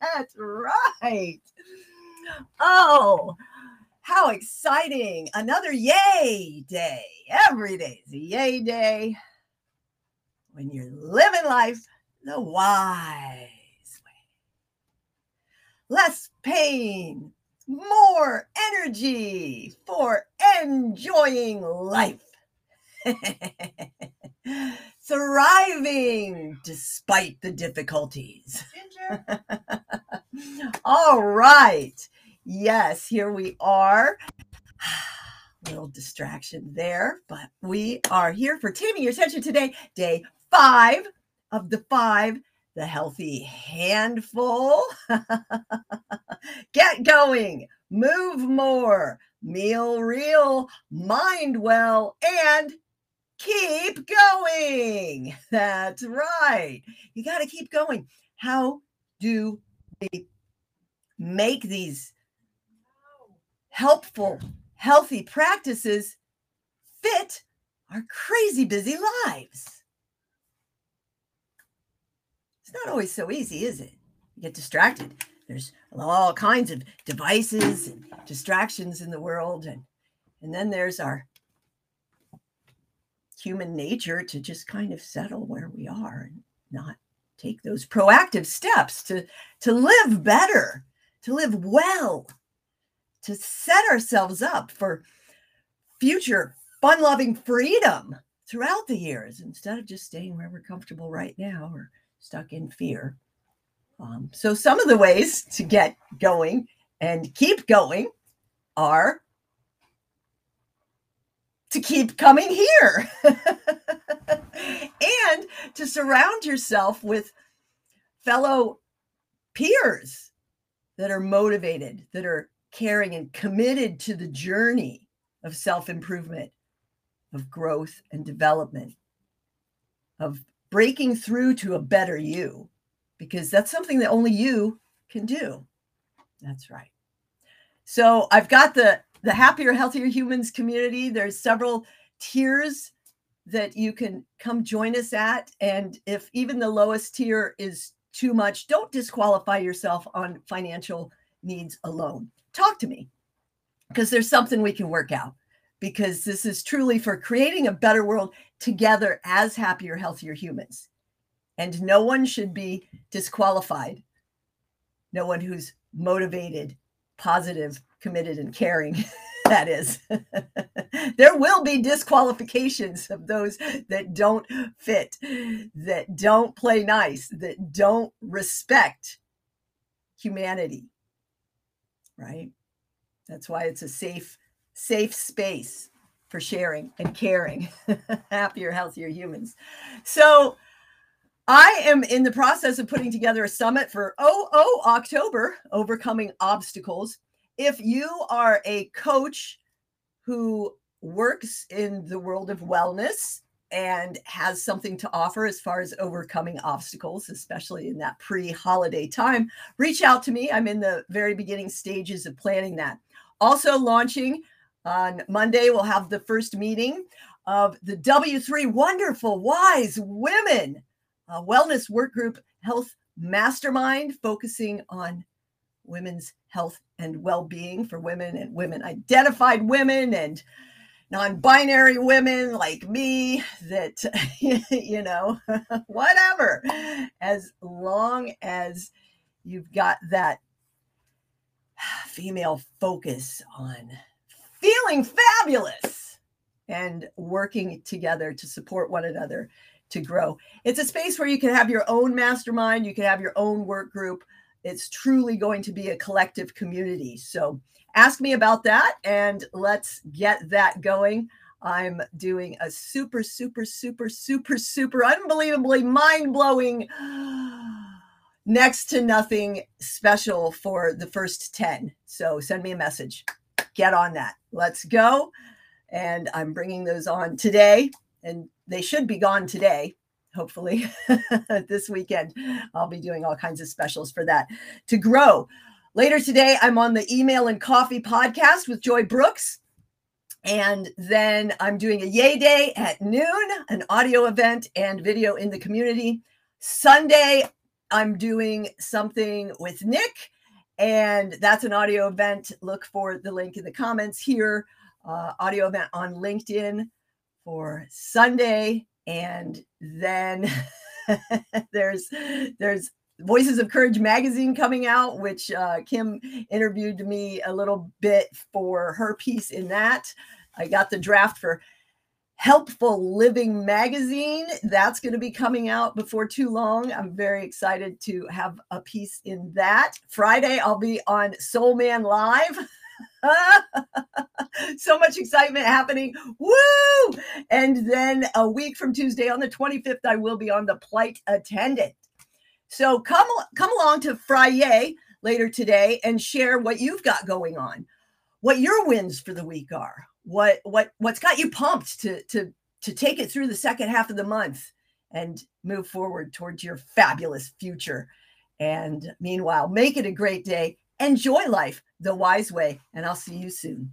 That's right. Oh, how exciting. Another yay day. Every day is a yay day when you're living life the wise way. Less pain, more energy for enjoying life. Thriving despite the difficulties. All right. Yes, here we are. Little distraction there, but we are here for taming your tension today, day five of the five, the healthy handful. Get going, move more, meal real, mind well, and keep going. That's right. You got to keep going. How do we make these helpful, healthy practices fit our crazy busy lives? It's not always so easy, is it? You get distracted. There's all kinds of devices and distractions in the world and and then there's our human nature to just kind of settle where we are and not take those proactive steps to to live better to live well to set ourselves up for future fun loving freedom throughout the years instead of just staying where we're comfortable right now or stuck in fear. Um, so some of the ways to get going and keep going are to keep coming here and to surround yourself with fellow peers that are motivated, that are caring and committed to the journey of self improvement, of growth and development, of breaking through to a better you, because that's something that only you can do. That's right. So I've got the the happier healthier humans community there's several tiers that you can come join us at. And if even the lowest tier is too much don't disqualify yourself on financial needs alone. Talk to me because there's something we can work out because this is truly for creating a better world together as happier healthier humans. And no one should be disqualified. No one who's motivated positive committed and caring that is. There will be disqualifications of those that don't fit that don't play nice that don't respect humanity right? That's why it's a safe safe space for sharing and caring. Happier healthier humans. So I am in the process of putting together a summit for oh oh October, overcoming obstacles if you are a coach who works in the world of wellness and has something to offer as far as overcoming obstacles, especially in that pre holiday time, reach out to me. I'm in the very beginning stages of planning that. Also, launching on Monday, we'll have the first meeting of the W3 Wonderful Wise Women Wellness Work Group Health Mastermind, focusing on women's health and well-being for women and women identified women and non-binary women like me that you know whatever as long as you've got that female focus on feeling fabulous and working together to support one another to grow. It's a space where you can have your own mastermind, you can have your own work group, it's truly going to be a collective community. So ask me about that and let's get that going. I'm doing a super, super, super, super, super unbelievably mind blowing next to nothing special for the first 10. So send me a message. Get on that. Let's go. And I'm bringing those on today, and they should be gone today. Hopefully, this weekend, I'll be doing all kinds of specials for that to grow. Later today, I'm on the Email and Coffee podcast with Joy Brooks. And then I'm doing a Yay Day at noon, an audio event and video in the community. Sunday, I'm doing something with Nick, and that's an audio event. Look for the link in the comments here. Uh, audio event on LinkedIn for Sunday, and then there's there's Voices of Courage magazine coming out, which uh, Kim interviewed me a little bit for her piece in that. I got the draft for Helpful Living magazine. That's going to be coming out before too long. I'm very excited to have a piece in that. Friday, I'll be on Soul Man Live. so much excitement happening. Woo! And then a week from Tuesday on the 25th, I will be on the Plight Attendant. So come come along to Friday later today and share what you've got going on, what your wins for the week are what what what's got you pumped to to to take it through the second half of the month and move forward towards your fabulous future. And meanwhile, make it a great day. Enjoy life the wise way, and I'll see you soon.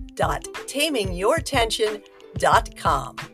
Start.tamingyourtension.com.